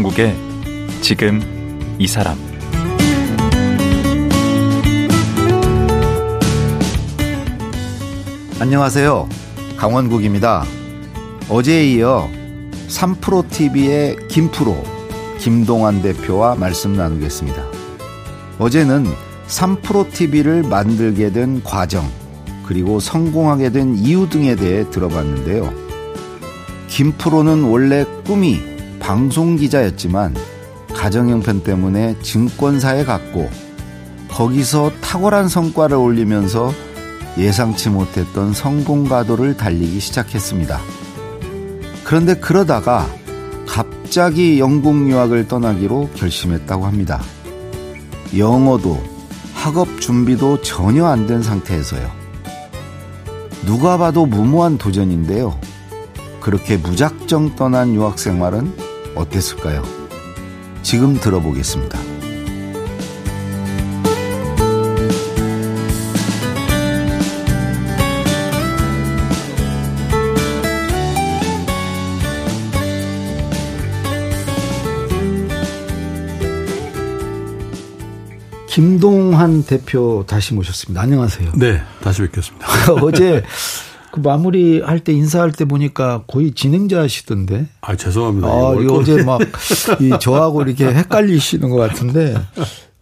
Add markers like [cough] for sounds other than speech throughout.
강원국의 지금 이 사람 안녕하세요. 강원국입니다. 어제에 이어 3프로TV의 김프로, 김동환 대표와 말씀 나누겠습니다. 어제는 3프로TV를 만들게 된 과정, 그리고 성공하게 된 이유 등에 대해 들어봤는데요. 김프로는 원래 꿈이 방송 기자였지만 가정 형편 때문에 증권사에 갔고 거기서 탁월한 성과를 올리면서 예상치 못했던 성공 가도를 달리기 시작했습니다. 그런데 그러다가 갑자기 영국 유학을 떠나기로 결심했다고 합니다. 영어도 학업 준비도 전혀 안 된 상태에서요. 누가 봐도 무모한 도전인데요. 그렇게 무작정 떠난 유학 생활은 어땠을까요? 지금 들어보겠습니다. 김동환 대표 다시 모셨습니다. 안녕하세요. 네, 다시 뵙겠습니다. [laughs] 어제 그 마무리 할때 인사할 때 보니까 거의 진행자 하시던데. 아, 죄송합니다. 아, 어제 막 이 저하고 이렇게 헷갈리시는 것 같은데.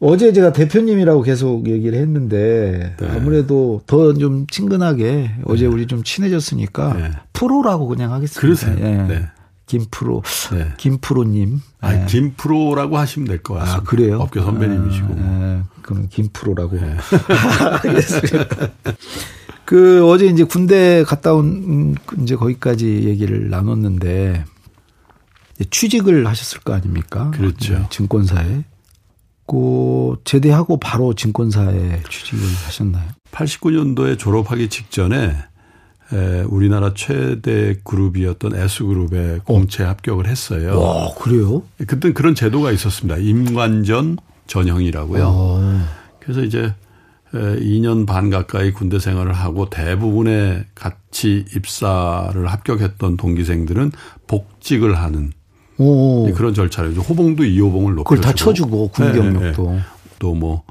어제 제가 대표님이라고 계속 얘기를 했는데 네. 아무래도 더 좀 친근하게 네. 어제 우리 좀 친해졌으니까 네. 프로라고 그냥 하겠습니다. 그러세요. 예. 네. 김프로, 네. 김프로님. 아, 네. 김프로라고 하시면 될 것 같습니다. 아, 그래요? 업계 선배님이시고. 아, 그럼 김프로라고. 네. [laughs] 알겠습니다. 그 어제 이제 군대 갔다 온 이제 거기까지 얘기를 나눴는데 취직을 하셨을 거 아닙니까? 그렇죠. 네, 증권사에. 그 제대하고 바로 증권사에 취직을 하셨나요? 89년도에 졸업하기 직전에 에, 우리나라 최대 그룹이었던 S그룹에 공채 합격을 했어요. 와, 그래요? 그땐 그런 제도가 있었습니다. 임관전 전형이라고요. 아. 그래서 이제 2년 반 가까이 군대 생활을 하고 대부분의 같이 입사를 합격했던 동기생들은 복직을 하는 오. 그런 절차를 호봉도 2호봉을 높여 그걸 다 쳐주고 군 경력도 네, 네. 또뭐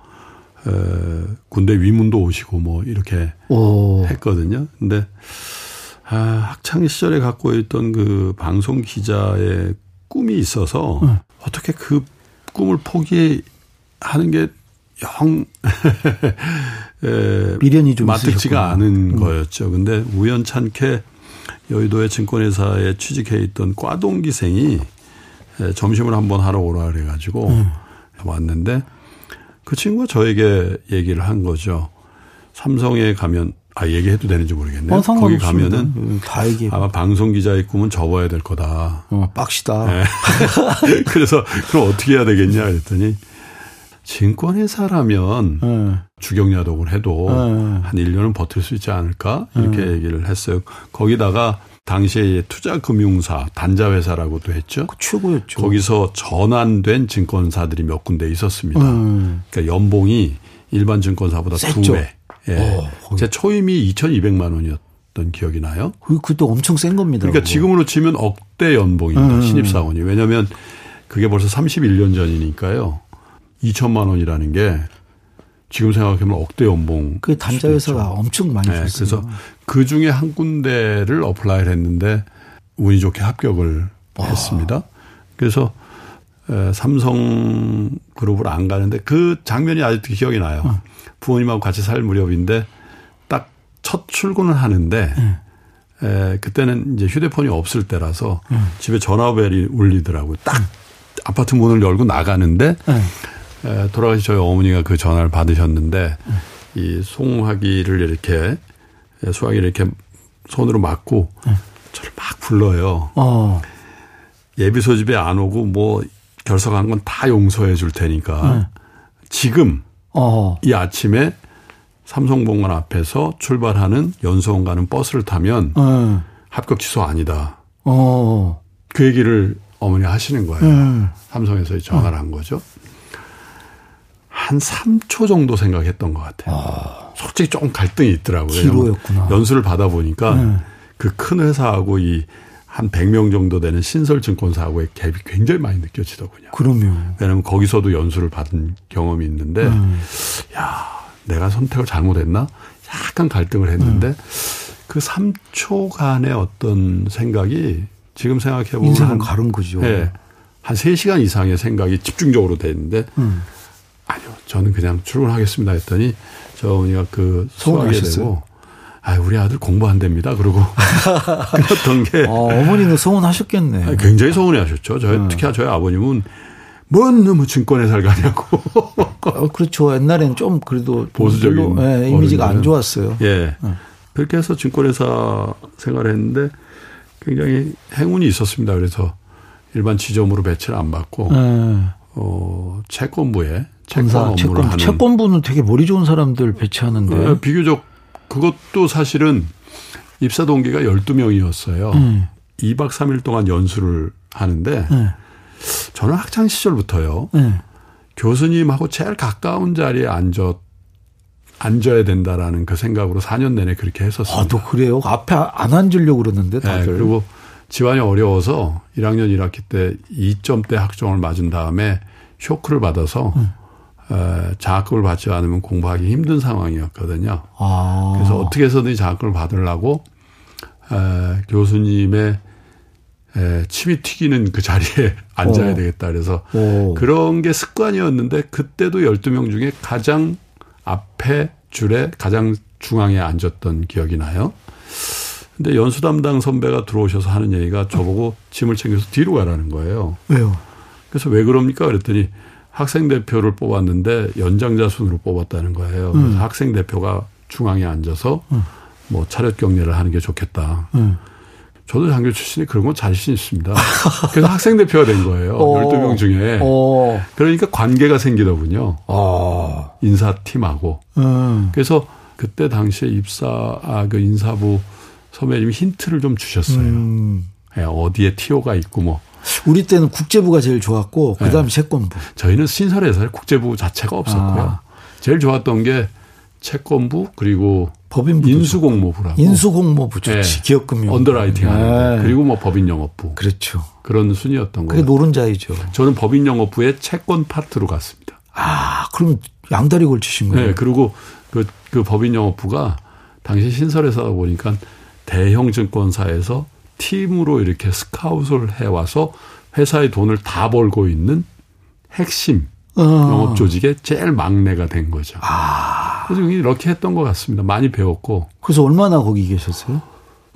군대 위문도 오시고 뭐 이렇게 오. 했거든요. 근데 아, 학창 시절에 갖고 있던 그 방송 기자의 꿈이 있어서 응. 어떻게 그 꿈을 포기하는 게 영, [laughs] 에, 미련이 좀 마뜩지가 않은 음. 거였죠. 근데 우연찮게 여의도의 증권회사에 취직해 있던 과동기생이 점심을 한번 하러 오라 그래가지고 음. 왔는데 그 친구가 저에게 얘기를 한 거죠. 삼성에 가면 아 얘기해도 되는지 모르겠네요. 어, 거기 가면은 음, 다 얘기. 아마 방송 기자의 꿈은 접어야 될 거다. 어, 빡시다. 네. [laughs] 그래서 그럼 어떻게 해야 되겠냐 그랬더니 증권회사라면 네. 주경야독을 해도 네. 한 1년은 버틸 수 있지 않을까 이렇게 네. 얘기를 했어요. 거기다가 당시에 투자금융사 단자회사라고도 했죠. 그 최고였죠. 거기서 전환된 증권사들이 몇 군데 있었습니다. 음. 그러니까 연봉이 일반 증권사보다 두 배. 예. 어, 제 초임이 2,200만 원이었던 기억이 나요. 그, 그것도 엄청 센 겁니다. 그러니까 그거. 지금으로 치면 억대 연봉입니다. 음. 신입사원이. 왜냐하면 그게 벌써 31년 전이니까요. 2천만 원이라는 게 지금 생각하면 억대 연봉. 그 단자 회사가 엄청 많이 네, 줬어요. 그래서 그 중에 한 군데를 apply를 했는데 운이 좋게 합격을 와. 했습니다. 그래서 삼성 그룹을 안 가는데 그 장면이 아직도 기억이 나요. 어. 부모님하고 같이 살 무렵인데 딱 첫 출근을 하는데 네. 에, 그때는 이제 휴대폰이 없을 때라서 네. 집에 전화벨이 울리더라고요. 딱 네. 아파트 문을 열고 나가는데 에, 돌아가신 저희 어머니가 그 전화를 받으셨는데 이 송화기를 이렇게 수화기를 이렇게 손으로 막고 저를 막 불러요. 어. 예비 소집에 안 오고 뭐 결석한 건 다 용서해 줄 테니까 지금 어. 이 아침에 삼성본관 앞에서 출발하는 연수원 가는 버스를 타면 어. 합격 취소 아니다. 어. 그 얘기를 어머니 하시는 거예요. 음. 삼성에서 전화를 한 거죠. 한 3초 정도 생각했던 것 같아요. 아. 솔직히 조금 갈등이 있더라고요. 기로였구나. 연수를 받아보니까 네. 그큰 회사하고 이 한 100명 정도 되는 신설 증권사하고의 갭이 굉장히 많이 느껴지더군요. 그럼요. 왜냐하면 거기서도 연수를 받은 경험이 있는데, 음. 야, 내가 선택을 잘못했나? 약간 갈등을 했는데, 음. 그 3초간의 어떤 생각이 지금 생각해보면. 인생을 가른 거죠. 네. 한 3시간 이상의 생각이 집중적으로 됐는데, 음. 아니요, 저는 그냥 출근하겠습니다 했더니, 저 어머니가 그 수학에 되고, 아, 우리 아들 공부 안 됩니다. 그러고 [laughs] 그랬던 게. 아, 어머니는 서운하셨겠네. 아, 굉장히 서운해 하셨죠. 저희, 네. 특히 저희 아버님은 뭔 놈의 증권회사를 가냐고. 어, 그렇죠. 옛날엔 좀 그래도 보수적인 네, 이미지가 안 좋았어요. 예. 네. 그렇게 해서 증권회사 생활을 했는데 굉장히 행운이 있었습니다. 그래서 일반 지점으로 배치를 안 받고 네. 어, 채권부에 업무를 채권, 하는 채권부는 되게 머리 좋은 사람들 배치하는데 네, 비교적 그것도 사실은 입사 동기가 12명이었어요. 음. 2박 3일 동안 연수를 하는데 네. 저는 학창 시절부터요. 네. 교수님하고 제일 가까운 자리에 앉아 앉아야 된다라는 그 생각으로 4년 내내 그렇게 했었어요. 아, 또 그래요? 앞에 안 앉으려고 그러는데 네, 다들. 네, 그리고 집안이 어려워서 1학년 1학기 때 2점대 학종을 맞은 다음에 쇼크를 받아서 음. 장학금을 받지 않으면 공부하기 힘든 상황이었거든요. 아. 그래서 어떻게 해서든 장학금을 받으려고 에, 교수님의 에, 침이 튀기는 그 자리에 [laughs] 앉아야 오. 어. 되겠다. 그래서 오. 그런 게 습관이었는데 그때도 12명 중에 가장 앞에 줄에 가장 중앙에 앉았던 기억이 나요. 근데 연수 담당 선배가 들어오셔서 하는 얘기가 저보고 짐을 챙겨서 뒤로 가라는 거예요. 왜요? 그래서 왜 그럽니까? 그랬더니 학생 대표를 뽑았는데 연장자 순으로 뽑았다는 거예요. 그래서 음. 학생 대표가 중앙에 앉아서 음. 뭐 차렷 경례를 하는 게 좋겠다. 음. 저도 장교 출신이 그런 건 자신 있습니다. 그래서 학생 대표가 된 거예요. [laughs] 어. 12명 중에. 어. 그러니까 관계가 생기더군요. 어. 인사팀하고. 음. 그래서 그때 당시에 입사, 아, 그 인사부 선배님이 힌트를 좀 주셨어요. 음. 예, 어디에 티오가 있고 뭐. 우리 때는 국제부가 제일 좋았고 그다음 네. 채권부. 저희는 신설에서 국제부 자체가 없었고요. 아. 제일 좋았던 게 채권부 그리고 법인부 인수공모부라고. 인수공모부 좋지. 네. 기업금융. underwriting 하는 네. 그리고 뭐 법인영업부. 그렇죠. 그런 순이었던 거예요. 그게 노른자이죠. 저는 법인영업부의 채권 파트로 갔습니다. 아, 그럼 양다리 걸치신 거예요? 네. 그리고 그, 그 법인영업부가 당시 신설에서 보니까 대형 증권사에서 팀으로 이렇게 스카웃을 해와서 회사의 돈을 다 벌고 있는 핵심 어. 영업 조직의 제일 막내가 된 거죠. 아. 그래서 이렇게 했던 것 같습니다. 많이 배웠고. 그래서 얼마나 거기 계셨어요?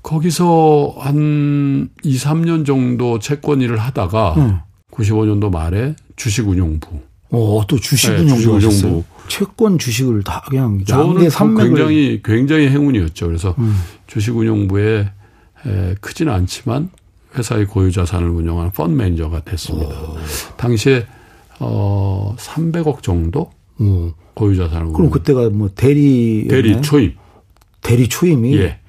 거기서 한 2, 3년 정도 채권 일을 하다가 응. 95년도 말에 주식 운용부. 어, 또 주식 운용부. 네, 주식 운용부. 채권 주식을 다 그냥 저는 굉장히 굉장히 행운이었죠. 그래서 음. 주식 운용부에 에, 크지는 않지만 회사의 고유 자산을 운영하는 펀드 매니저가 됐습니다. 오. 당시에 어 300억 정도 음. 고유 자산을 그럼 운영. 그때가 뭐 대리 대리 초임 대리 초임이 예.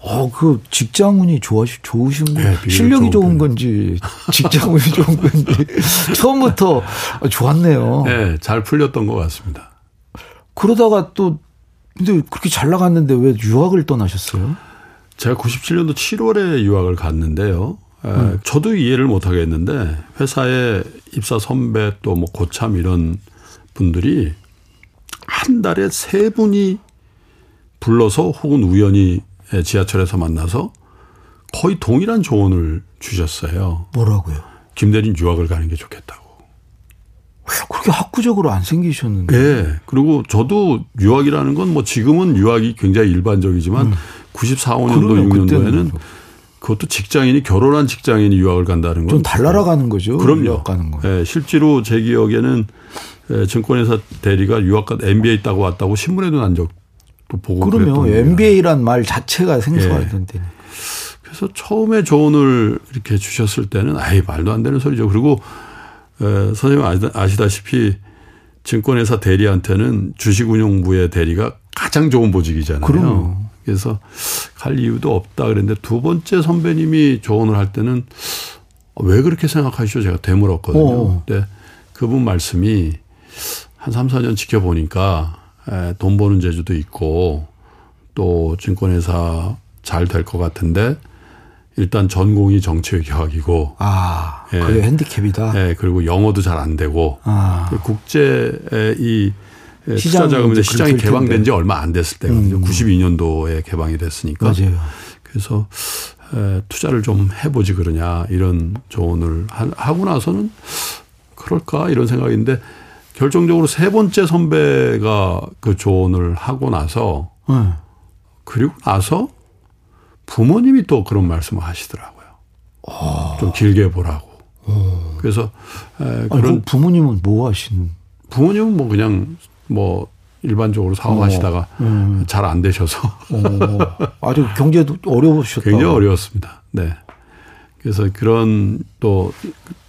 어, 그 직장운이 좋아시, 좋으신 거 네, 실력이 좋은 건지 직장운이 좋은 건지 [laughs] 처음부터 좋았네요. 네, 잘 풀렸던 것 같습니다. 그러다가 또 근데 그렇게 잘 나갔는데 왜 유학을 떠나셨어요? 제가 97년도 7월에 유학을 갔는데요. 음. 저도 이해를 못 하겠는데 회사에 입사 선배 또 뭐 고참 이런 분들이 한 달에 세 분이 불러서 혹은 우연히 지하철에서 만나서 거의 동일한 조언을 주셨어요. 뭐라고요? 김대린 유학을 가는 게 좋겠다고. 그렇게 학구적으로 안 생기셨는데. 네. 그리고 저도 유학이라는 건 뭐 지금은 유학이 굉장히 일반적이지만 음. 94, 5년도, 6년도에는 그것도 직장인이 결혼한 직장인이 유학을 간다는 건 좀 달나라가는 거죠. 그럼요. 유학 가는 거. 네, 실제로 제 기억에는 증권회사 대리가 유학가 MBA 따고 왔다고 신문에도 난 적도 보고 그러면 MBA란 말 자체가 생소하던데. 네. 그래서 처음에 조언을 이렇게 주셨을 때는 아이 말도 안 되는 소리죠. 그리고 에, 선생님 아시다시피 증권회사 대리한테는 주식운용부의 대리가 가장 좋은 보직이잖아요. 그럼요. 그래서 갈 이유도 없다 그랬는데 두 번째 선배님이 조언을 할 때는 왜 그렇게 생각하시죠? 제가 되물었거든요. 오. 어. 근데 그분 말씀이 한 3, 4년 지켜보니까 돈 버는 재주도 있고 또 증권회사 잘 될 것 같은데 일단 전공이 정치외교학이고 아, 예. 그게 핸디캡이다. 예, 그리고 영어도 잘 안 되고 아. 국제 의이 투자 자금제 시장이 개방된 지 얼마 안 됐을 때거든요. 음. 92년도에 개방이 됐으니까. 맞아요. 그래서 에, 투자를 좀 해보지 그러냐 이런 조언을 하고 나서는 그럴까 이런 생각인데 결정적으로 세 번째 선배가 그 조언을 하고 나서 네. 그리고 나서 부모님이 또 그런 말씀을 하시더라고요. 아. 좀 길게 보라고. 어. 그래서 에, 그런 아니, 부모님은 뭐 하시는? 부모님은 뭐 그냥 뭐 일반적으로 사업하시다가 어. 음. 잘안 되셔서 어. 아주 경제도 어려우셨다. 굉장히 어려웠습니다. 네. 그래서 그런 또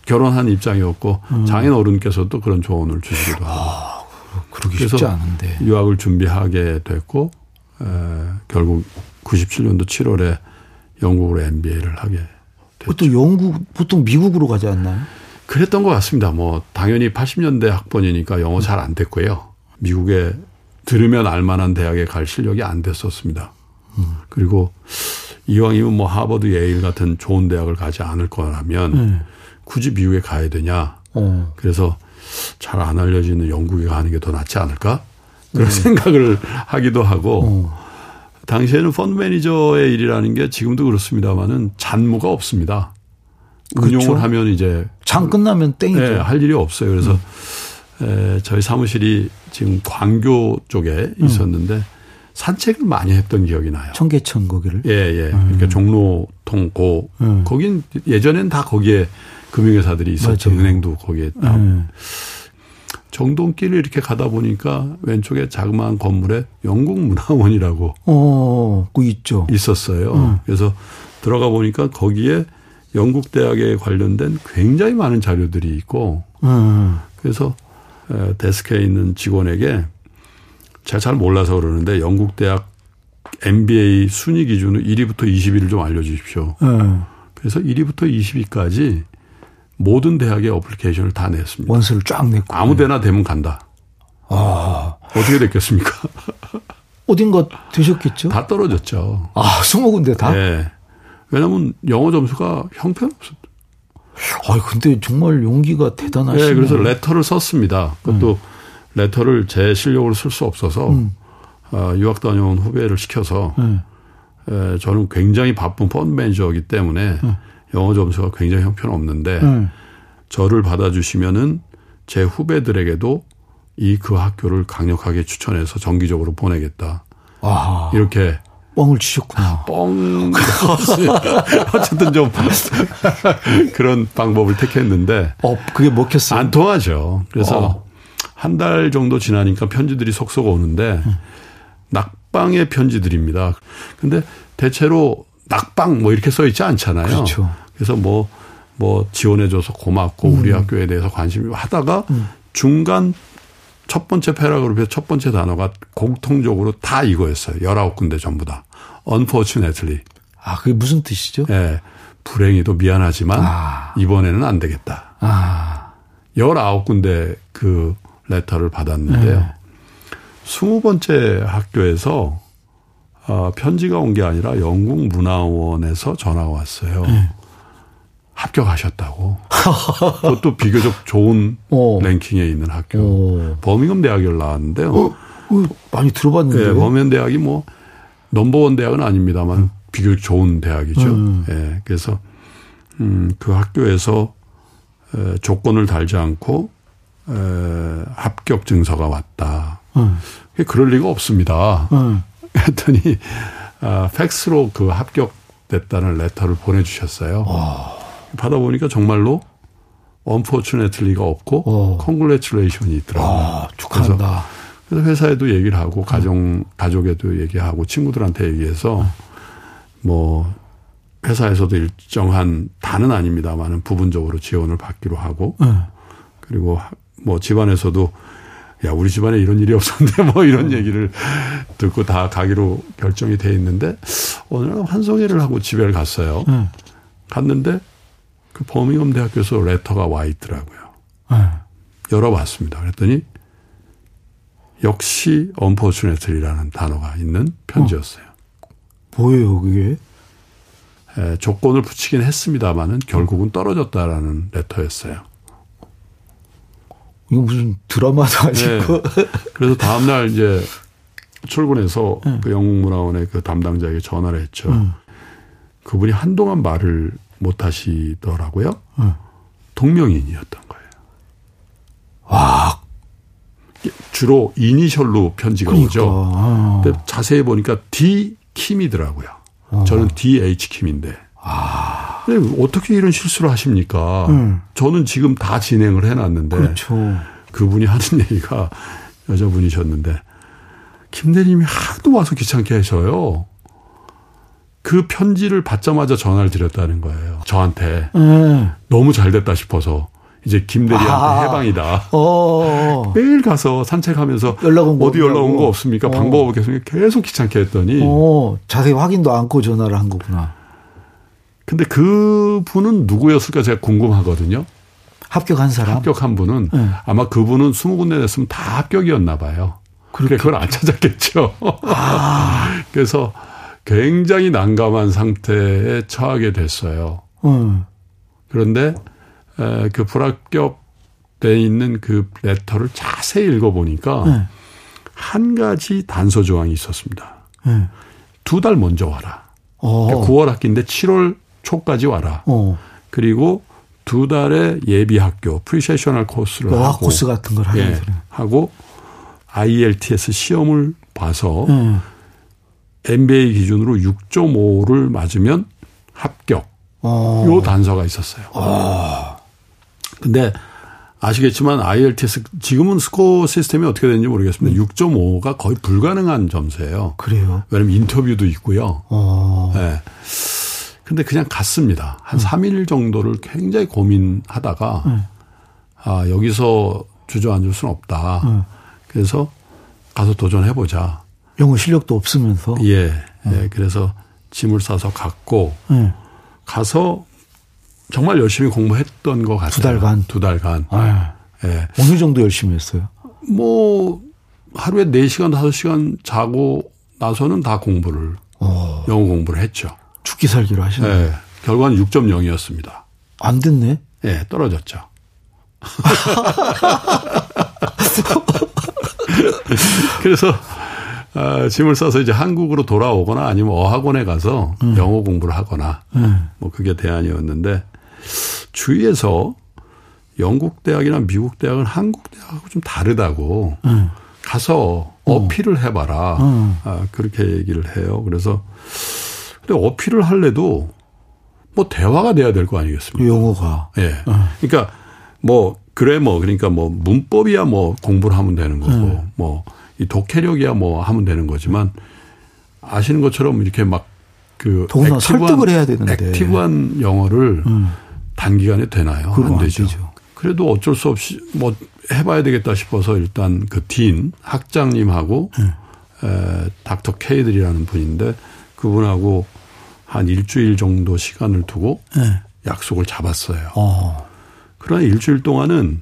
결혼한 입장이었고 음. 장인 어른께서도 그런 조언을 주시기도 하고. 아, 그러기 쉽지 않은데. 유학을 준비하게 됐고 에, 결국 97년도 7월에 영국으로 MBA를 하게 됐죠. 보통 영국 보통 미국으로 가지 않나요? 그랬던 것 같습니다. 뭐 당연히 80년대 학번이니까 영어 잘 안 됐고요. 미국에 들으면 알만한 대학에 갈 실력이 안 됐었습니다. 음. 그리고 이왕이면 뭐 하버드 예일 같은 좋은 대학을 가지 않을 거라면 음. 굳이 미국에 가야 되냐. 어. 그래서 잘 안 알려지는 영국에 가는 게 더 낫지 않을까? 그런 음. 생각을 하기도 하고 어. 당시에는 펀드 매니저의 일이라는 게 지금도 그렇습니다만은 잔무가 없습니다. 그렇죠. 운용을 하면 이제 장 끝나면 땡이죠. 네, 할 일이 없어요. 그래서 음. 에, 저희 사무실이 지금 광교 쪽에 음. 있었는데 산책을 많이 했던 기억이 나요. 청계천 거기를? 예, 예. 음. 그러니까 종로통 고. 음. 거긴 예전엔 다 거기에 금융회사들이 있었죠. 맞아요. 은행도 거기에 다. 음. 정동길을 이렇게 가다 보니까 왼쪽에 자그마한 건물에 영국문화원이라고. 어, 그 있죠. 있었어요. 음. 그래서 들어가 보니까 거기에 영국 대학에 관련된 굉장히 많은 자료들이 있고. 음. 그래서 데스크에 있는 직원에게 제가 잘 몰라서 그러는데 영국 대학 MBA 순위 기준으로 1위부터 20위를 좀 알려주십시오. 음. 그래서 1위부터 20위까지 모든 대학의 어플리케이션을 다 냈습니다. 원서를 쫙 냈고. 아무데나 되면 간다. 아. 어떻게 됐겠습니까? [laughs] 어딘가 되셨겠죠? 다 떨어졌죠. 아, 스무 군데 다? 네. 왜냐면 영어 점수가 형편없었 아, 근데 정말 용기가 대단하시네. 네, 그래서 레터를 썼습니다. 그것도 음. 레터를 제 실력으로 쓸 수 없어서 음. 어, 유학 다녀온 후배를 시켜서 음. 에, 저는 굉장히 바쁜 펀드 매니저이기 때문에 음. 영어 점수가 굉장히 형편없는데 음. 저를 받아주시면은 제 후배들에게도 이 그 학교를 강력하게 추천해서 정기적으로 보내겠다. 아. 이렇게 뻥을 치셨구나. 뻥. [laughs] 어쨌든 좀 그런 방법을 택했는데. 어, 그게 먹혔어요. 안 통하죠. 그래서 어. 한달 정도 지나니까 편지들이 속속 오는데 음. 낙방의 편지들입니다. 근데 대체로 낙방 뭐 이렇게 써 있지 않잖아요. 그렇죠. 그래서 뭐, 뭐 지원해줘서 고맙고 음. 우리 학교에 대해서 관심이 하다가 음. 중간 첫 번째 패러그룹의 첫 번째 단어가 공통적으로 다 이거였어요. 19군데 전부 다. unfortunately. 아, 그게 무슨 뜻이죠? 예. 네, 불행히도 미안하지만 아. 이번에는 안 되겠다. 아. 19군데 그 레터를 받았는데요. 네. 20번째 학교에서 어, 편지가 온 게 아니라 영국 문화원에서 전화가 왔어요. 네. 합격하셨다고. [laughs] 그것도 비교적 좋은 어. 랭킹에 있는 학교. 어. 버밍엄 대학을 나왔는데요. 어, 어, 많이 들어봤는데. 네, 버밍엄 대학이 뭐 넘버원 대학은 아닙니다만 음. 비교적 좋은 대학이죠. 음. 네, 그래서 음, 그 학교에서 에, 조건을 달지 않고 에, 합격 증서가 왔다. 음. 그럴 리가 없습니다. 음. [laughs] 했더니 아, 팩스로 그 합격됐다는 letter를 보내주셨어요. 와. 받아보니까 정말로 unfortunately가 없고 어. congratulation이 있더라고요. 아, 축하한다. 그래서, 그래서, 회사에도 얘기를 하고 가정 가족에도 얘기하고 친구들한테 얘기해서 어. 뭐 회사에서도 일정한 다는 아닙니다만은 부분적으로 지원을 받기로 하고 어. 그리고 뭐 집안에서도 야 우리 집안에 이런 일이 없었는데 뭐 이런 어. 얘기를 듣고 다 가기로 결정이 돼 있는데 어느 날 환송회를 하고 집에 갔어요. 어. 갔는데 그 버밍엄 대학교에서 레터가 와 있더라고요. 네. 열어봤습니다. 그랬더니 역시 언포추네틀이라는 단어가 있는 편지였어요. 어. 뭐예요, 그게? 에, 조건을 붙이긴 했습니다만은 결국은 떨어졌다라는 레터였어요. 이거 무슨 드라마도 아니고. 네. 그래서 다음날 이제 출근해서 네. 그 영문학원의 그 담당자에게 전화를 했죠. 네. 그분이 한동안 말을 못 하시더라고요. 네. 동명인이었던 거예요. 와. 주로 이니셜로 편지가 그러니까. 오죠. 아. 근데 자세히 보니까 D 킴이더라고요. 아. 저는 DH 킴인데. 아. 근데 어떻게 이런 실수를 하십니까? 음. 저는 지금 다 진행을 해놨는데. 그렇죠. 그분이 하는 얘기가 여자분이셨는데 김대리님이 하도 와서 귀찮게 하셔요. 그 편지를 받자마자 전화를 드렸다는 거예요. 저한테. 음. 너무 잘 됐다 싶어서. 이제 김대리한테 아. 해방이다. 어. 매일 가서 산책하면서 연락 온 어디 연락 온 거 없습니까? 어. 방법 없겠습니까? 계속 귀찮게 했더니. 어. 자세히 확인도 않고 전화를 한 거구나. 근데 그 분은 누구였을까 제가 궁금하거든요. 합격한 사람? 합격한 분은 네. 아마 그분은 20군데 냈으면 다 합격이었나 봐요. 그러니까 그걸 안 찾았겠죠. 아. [laughs] 그래서 굉장히 난감한 상태에 처하게 됐어요. 음. 그런데 그 불합격돼 있는 그 레터를 자세히 읽어보니까 네. 한 가지 단서 조항이 있었습니다. 네. 두달 먼저 와라. 어. 그러니까 9월 학기인데 7월 초까지 와라. 어. 그리고 두 달의 예비 학교 pre-sessional 코스를 어, 하고 코스 같은 걸 예, 하고 IELTS 시험을 봐서 음. MBA 기준으로 6.5를 맞으면 합격. 어. 요 단서가 있었어요. 어. 근데 아시겠지만 IELTS 지금은 스코어 시스템이 어떻게 되는지 모르겠습니다. 음. 6.5가 거의 불가능한 점수예요. 그래요. 왜냐면 인터뷰도 있고요. 어. 네. 근데 그냥 갔습니다. 한 음. 3일 정도를 굉장히 고민하다가 음. 아, 여기서 주저앉을 수는 없다. 음. 그래서 가서 도전해 보자. 영어 실력도 없으면서. 예. 예. 그래서 짐을 싸서 갔고 가서 정말 열심히 공부했던 것 같아요. 두 달간. 두 달간. 아, 예. 어느 정도 열심히 했어요? 뭐 하루에 4시간, 5시간 자고 나서는 다 공부를 어. 영어 공부를 했죠. 죽기 살기로 하시네. 예. 결과는 6.0이었습니다. 안 됐네. 예, 떨어졌죠. [laughs] [laughs] 그래서 어, 짐을 싸서 이제 한국으로 돌아오거나 아니면 어학원에 가서 음. 영어 공부를 하거나 음. 뭐 그게 대안이었는데 주위에서 영국 대학이나 미국 대학은 한국 대학하고 좀 다르다고 음. 가서 어. 어필을 해봐라 음. 아, 그렇게 얘기를 해요. 그래서 근데 어필을 할래도 뭐 대화가 돼야 될 거 아니겠습니까? 영어가. 예. 어. 그러니까 뭐 그래 뭐 그러니까 뭐 문법이야 뭐 공부를 하면 되는 거고 음. 뭐 이 독해력이야 뭐 하면 되는 거지만 아시는 것처럼 이렇게 막그 설득을 해야 되는데 액티브한 영어를 음. 단기간에 되나요? 안 되죠. 안 되죠. 그래도 어쩔 수 없이 뭐 해봐야 되겠다 싶어서 일단 그 딘 학장님하고 음. 에, 닥터 케이들이라는 분인데 그분하고 한 일주일 정도 시간을 두고 네. 약속을 잡았어요. 어. 그러나 일주일 동안은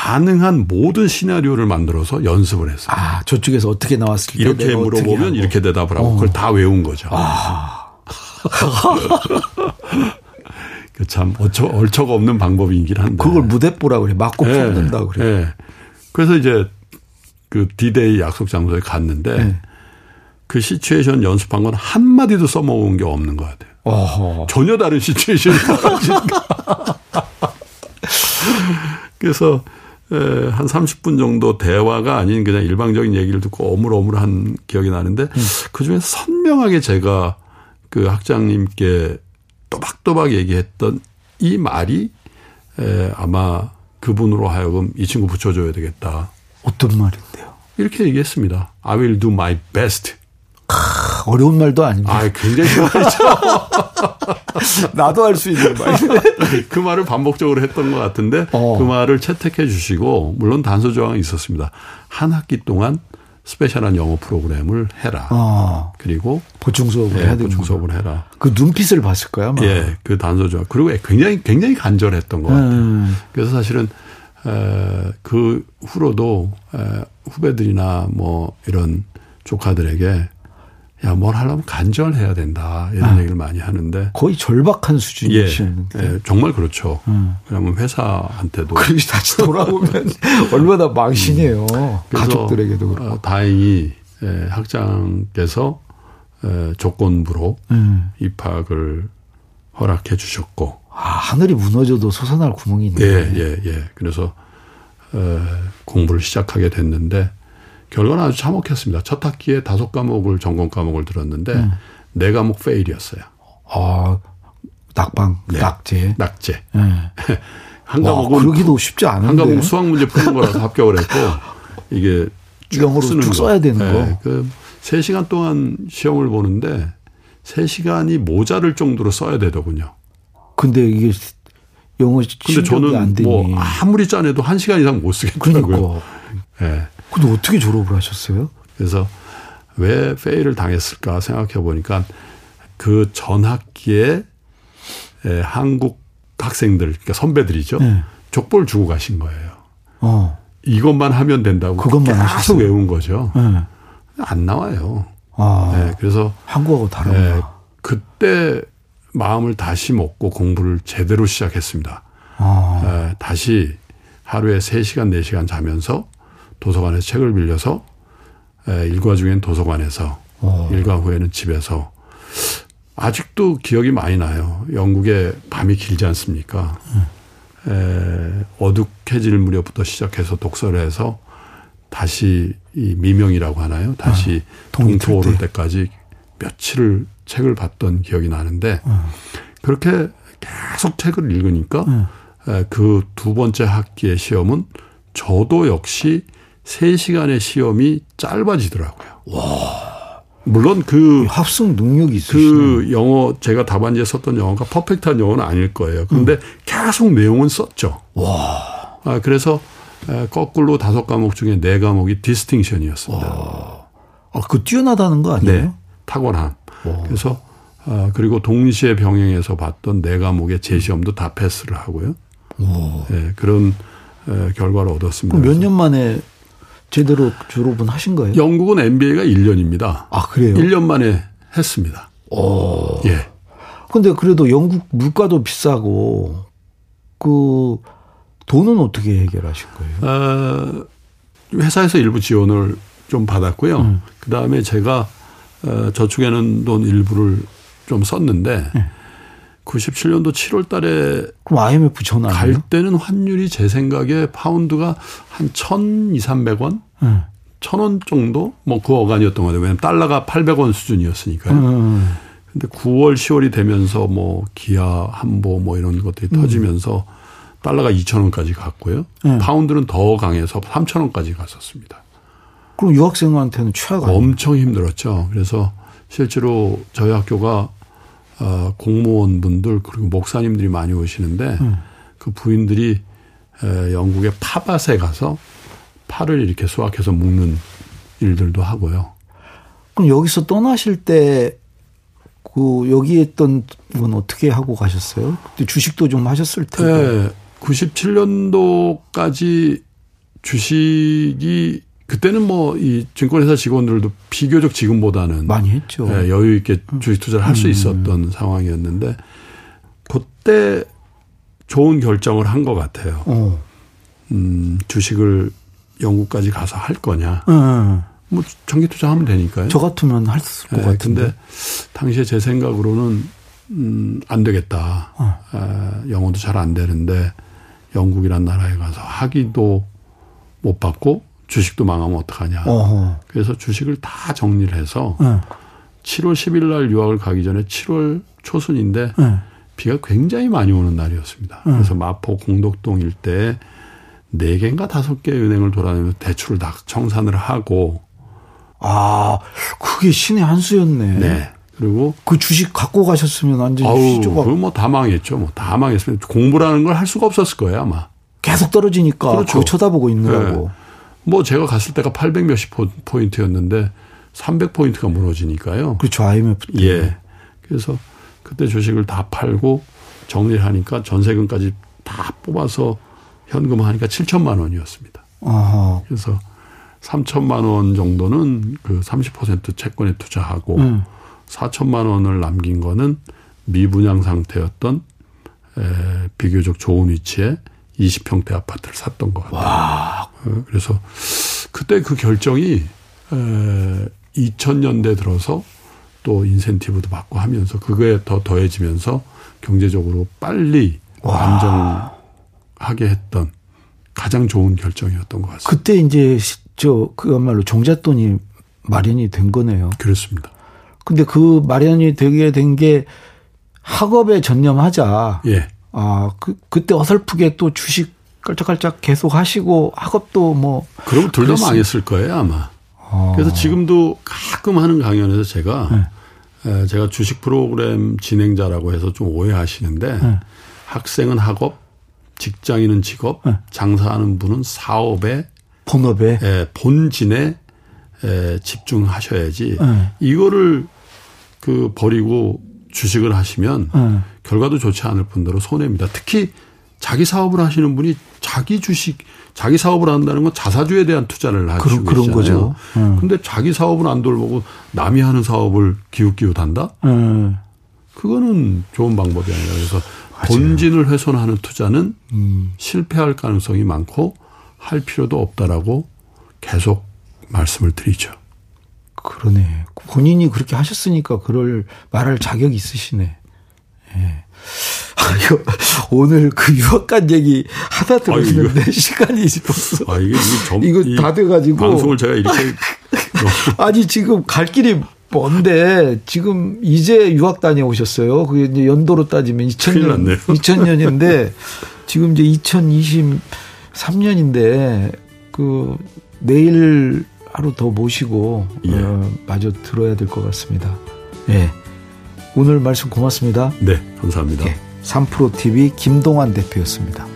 가능한 모든 시나리오를 만들어서 연습을 했어요. 아, 저쪽에서 어떻게 나왔을 때 이렇게 물어보면 이렇게 대답을 하고 어. 그걸 다 외운 거죠. 아. [laughs] 그참 어처, 얼처가 없는 방법이긴 한데. 그걸 무대뽀라고 그래. 막고 네. 품는다 그래. 네. 그래서 이제 그 디데이 약속 장소에 갔는데 네. 그 situation 연습한 건 한마디도 써먹은 게 없는 것 같아요. 어허. 전혀 다른 시츄에이션이 [laughs] 벌어지니까. 그래서 한 30분 정도 대화가 아닌 그냥 일방적인 얘기를 듣고 어물어물한 기억이 나는데 음. 그 중에 선명하게 제가 그 학장님께 또박또박 얘기했던 이 말이 아마 그분으로 하여금 이 친구 붙여줘야 되겠다. 어떤 말인데요? 이렇게 얘기했습니다. I will do my best. 어려운 말도 아닙니다. 아, 굉장히 말이죠. [laughs] [laughs] 나도 할 수 있는 말. [laughs] 그 말을 반복적으로 했던 것 같은데 어. 그 말을 채택해 주시고 물론 단서 조항이 있었습니다. 한 학기 동안 스페셜한 영어 프로그램을 해라. 어. 그리고 보충 수업을 예, 해야 되는 보충 수업을 해라. 그 눈빛을 봤을까요? 아마? 예, 그 단서 조항. 그리고 굉장히 굉장히 간절했던 것 같아요. 음. 그래서 사실은 에, 그 후로도 에, 후배들이나 뭐 이런 조카들에게 야, 뭘 하려면 간절 해야 된다. 이런 아. 얘기를 많이 하는데. 거의 절박한 예, 수준이시는데. 예, 정말 그렇죠. 음. 그러면 회사한테도. 그리고 다시 돌아오면 [laughs] 얼마나 망신이에요. 그래서, 가족들에게도 그렇고. 어, 다행히 예, 학장께서 에, 조건부로 음. 입학을 허락해 주셨고. 아, 하늘이 무너져도 솟아날 구멍이 있네. 예, 예, 예. 그래서 에, 공부를 시작하게 됐는데 결과는 아주 참혹했습니다. 첫 학기에 다섯 과목을 전공 과목을 들었는데 음. 네 과목 페일이었어요. 아, 낙방, 네. 낙제. 낙제. 예. [laughs] 한 와, 과목은 그러기도 쉽지 않은데. 한 과목 수학 문제 푸는 거라서 합격을 했고 [laughs] 이게 쭉 영어로 쭉 거. 써야 되는 네, 거. 그 3시간 동안 시험을 보는데 3시간이 모자를 정도로 써야 되더군요. 근데 이게 영어 근데 저는 되니. 뭐 아무리 짜내도 1시간 이상 못 쓰겠더라고요. 그러니까. 예. 근데 어떻게 졸업을 하셨어요? 그래서 왜 페일을 당했을까 생각해 보니까 그 전 학기에 에, 한국 학생들, 그러니까 선배들이죠. 네. 족보를 주고 가신 거예요. 어. 이것만 하면 된다고 그것만 계속 하셨어요? 외운 거죠. 예. 안 나와요. 아, 네, 그래서 한국하고 예, 다르구나. 그때 마음을 다시 먹고 공부를 제대로 시작했습니다. 아, 에, 다시 하루에 3시간, 4시간 자면서 도서관에서 책을 빌려서 에, 일과 중엔 도서관에서 어. 일과 후에는 집에서 아직도 기억이 많이 나요. 영국의 밤이 길지 않습니까? 에, 어둑해질 무렵부터 시작해서 독서를 해서 다시 이 미명이라고 하나요? 다시 동이 동토 틀 오를 때. 때까지 며칠을 책을 봤던 기억이 나는데 그렇게 계속 책을 읽으니까 그두 번째 학기의 시험은 저도 역시 3시간의 시험이 짧아지더라고요. 물론 그, 합성 능력이. 그 영어, 제가 답안지에 썼던 영어가 퍼펙트한 영어는 아닐 거예요. 그런데 계속 내용은 썼죠. 와. 아, 그래서 에, 거꾸로 다섯 과목 중에 네 과목이 디스팅션이었습니다. 아, 그 뛰어나다는 거 아니에요? 네. 타고남. 그래서 아, 그리고 동시에 병행해서 봤던 네 과목의 재시험도 다 패스를 하고요. 네, 그런 에, 결과를 얻었습니다. 몇 년 만에 제대로 졸업은 하신 거예요? 영국은 MBA가 1년입니다. 아, 그래요? 1년 만에 했습니다. 오. 예. 근데 그래도 영국 물가도 비싸고 그 돈은 어떻게 해결하실 거예요? 어, 회사에서 일부 지원을 좀 받았고요. 음. 그 다음에 제가 어, 저축에는 돈 일부를 좀 썼는데 네. 97년도 7월 달에 그럼 IMF 전 갈? 때는 환율이 제 생각에 파운드가 한 1,200, 300원? 응. 1,000원 정도? 뭐 그 어간이었던 것 같아요. 왜냐면 달러가 800원 수준이었으니까요. 응. 근데 9월, 10월이 되면서 뭐 기아, 한보 뭐 이런 것들이 터지면서 달러가 2,000원까지 갔고요. 음. 파운드는 더 강해서 3,000원까지 갔었습니다. 그럼 유학생한테는 최악 아니에요? 엄청 힘들었죠. 그래서 실제로 저희 학교가 어, 공무원분들 그리고 목사님들이 많이 오시는데 음. 그 부인들이 에, 영국의 팥밭에 가서 파를 이렇게 수확해서 먹는 일들도 하고요. 그럼 여기서 떠나실 때, 그, 여기 있던 분 어떻게 하고 가셨어요? 그때 주식도 좀 하셨을 테고. 네, 97년도까지 주식이 그때는 뭐 이 증권회사 직원들도 비교적 지금보다는 많이 했죠. 예, 여유 있게 주식 투자를 할수 음. 있었던 상황이었는데 그때 좋은 결정을 한 것 같아요. 어. 음, 주식을 영국까지 가서 할 거냐. 응. 뭐 장기 투자하면 되니까요. 저 같으면 할것 예, 같은데. 근데 당시에 제 생각으로는 음, 안 되겠다. 어. 아, 영어도 잘 안 되는데 영국이란 나라에 가서 학위도 못 받고 주식도 망하면 어떡하냐. 어허. 그래서 주식을 다 정리를 해서 응. 7월 10일 날 유학을 가기 전에 7월 초순인데 응. 비가 굉장히 많이 오는 날이었습니다. 음. 그래서 마포 공덕동 일대에 네 개인가 다섯 개 은행을 돌아다니면서 대출을 다 청산을 하고 아, 그게 신의 한 수였네. 네. 그리고 그 주식 갖고 가셨으면 완전히 아우 휘조가 그거 뭐다 망했죠. 뭐 다 망했으면 공부라는 걸 할 수가 없었을 거예요 아마. 계속 떨어지니까 그렇죠. 쳐다보고 있느라고. 뭐 제가 갔을 때가 800 몇십 포- 포인트였는데 300 포인트가 무너지니까요. 그렇죠. IMF 때. 예. 그래서 그때 주식을 다 팔고 정리를 하니까 전세금까지 다 뽑아서 현금 하니까 7천만 원이었습니다. 아하. 그래서 3천만 원 정도는 그 30% 채권에 투자하고 음. 4천만 원을 남긴 거는 미분양 상태였던 에, 비교적 좋은 위치에 20평대 아파트를 샀던 것 같아요. 와. 어, 그래서 그때 그 결정이 에, 2000년대 들어서 또 인센티브도 받고 하면서 그거에 더 더해지면서 경제적으로 빨리 와. 안정하게 했던 가장 좋은 결정이었던 것 같습니다. 그때 이제 저 그야말로 종잣돈이 마련이 된 거네요. 그렇습니다. 근데 그 마련이 되게 된 게 학업에 전념하자. 예. 아, 그, 그때 어설프게 또 주식 깔짝깔짝 계속 하시고 학업도 뭐. 그럼 둘 다 망했을 거예요, 아마. 아. 그래서 지금도 가끔 하는 강연에서 제가 네. 제가 주식 프로그램 진행자라고 해서 좀 오해하시는데 네. 학생은 학업, 직장인은 직업, 네. 장사하는 분은 사업에 본업에 예, 본진에 에, 집중하셔야지 네. 이거를 그 버리고 주식을 하시면 네. 결과도 좋지 않을 뿐더러 손해입니다. 특히 자기 사업을 하시는 분이 자기 주식, 자기 사업을 한다는 건 자사주에 대한 투자를 하시고 그런, 그런 거죠. 네. 근데 자기 사업을 안 돌보고 남이 하는 사업을 기웃기웃한다? 네. 그거는 좋은 방법이 아니라 그래서 본진을 훼손하는 투자는 음. 실패할 가능성이 많고 할 필요도 없다라고 계속 말씀을 드리죠. 그러네. 본인이 그렇게 하셨으니까 그럴 말할 자격이 있으시네. 예. 아, 오늘 그 유학간 얘기 하다 들었는데 아, [laughs] 시간이 벌써 아, 이게, 이게 이거 다 돼가지고 방송을 제가 이렇게 [laughs] 아니 지금 갈 길이 먼데 지금 이제 유학 다녀오셨어요. 그게 이제 연도로 따지면 2000년 2000년인데 [laughs] 지금 이제 2023년인데 그 내일 하루 더 모시고 예. 어, 마저 들어야 될 것 같습니다. 예. 오늘 말씀 고맙습니다. 네, 감사합니다. 예. 3프로 TV 김동환 대표였습니다.